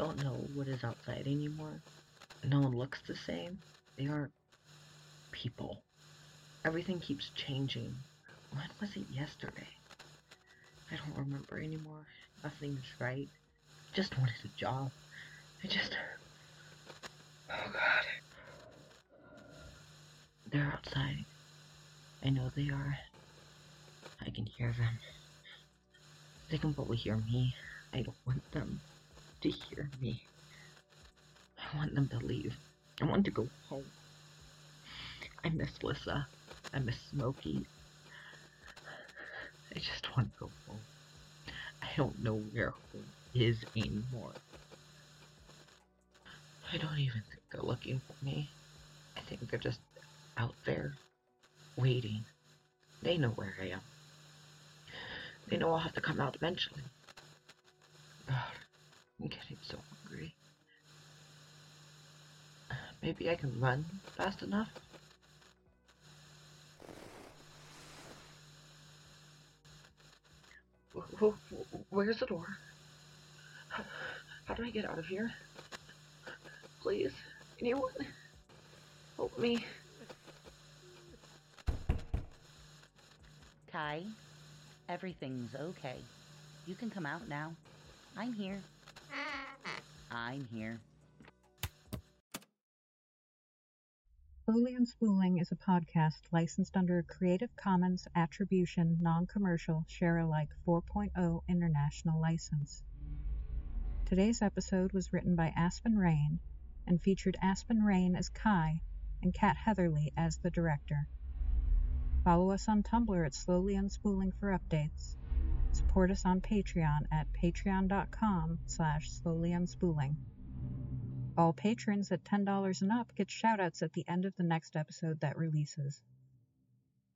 don't know what is outside anymore. No one looks the same. They aren't people. Everything keeps changing. When was it yesterday? I don't remember anymore. Nothing's right. Just wanted a job. I just. Oh god. They're outside. I know they are. I can hear them. They can probably hear me. I don't want them to hear. I want them to leave. I want to go home. I miss Lissa. I miss Smokey. I just want to go home. I don't know where home is anymore. I don't even think they're looking for me. I think they're just out there, waiting. They know where I am. They know I'll have to come out eventually. God, I'm getting so hungry. Maybe I can run fast enough? Where's the door? How do I get out of here? Please, anyone? Help me. Kai, everything's okay. You can come out now. I'm here. I'm here. Slowly Unspooling is a podcast licensed under a Creative Commons Attribution Non-Commercial Share-alike 4.0 international license. Today's episode was written by Aspen Rain and featured Aspen Rain as Kai and Kat Heatherly as the director. Follow us on Tumblr at Slowly Unspooling for updates. Support us on Patreon at patreon.com slash slowlyunspooling. All patrons at $10 and up get shoutouts at the end of the next episode that releases.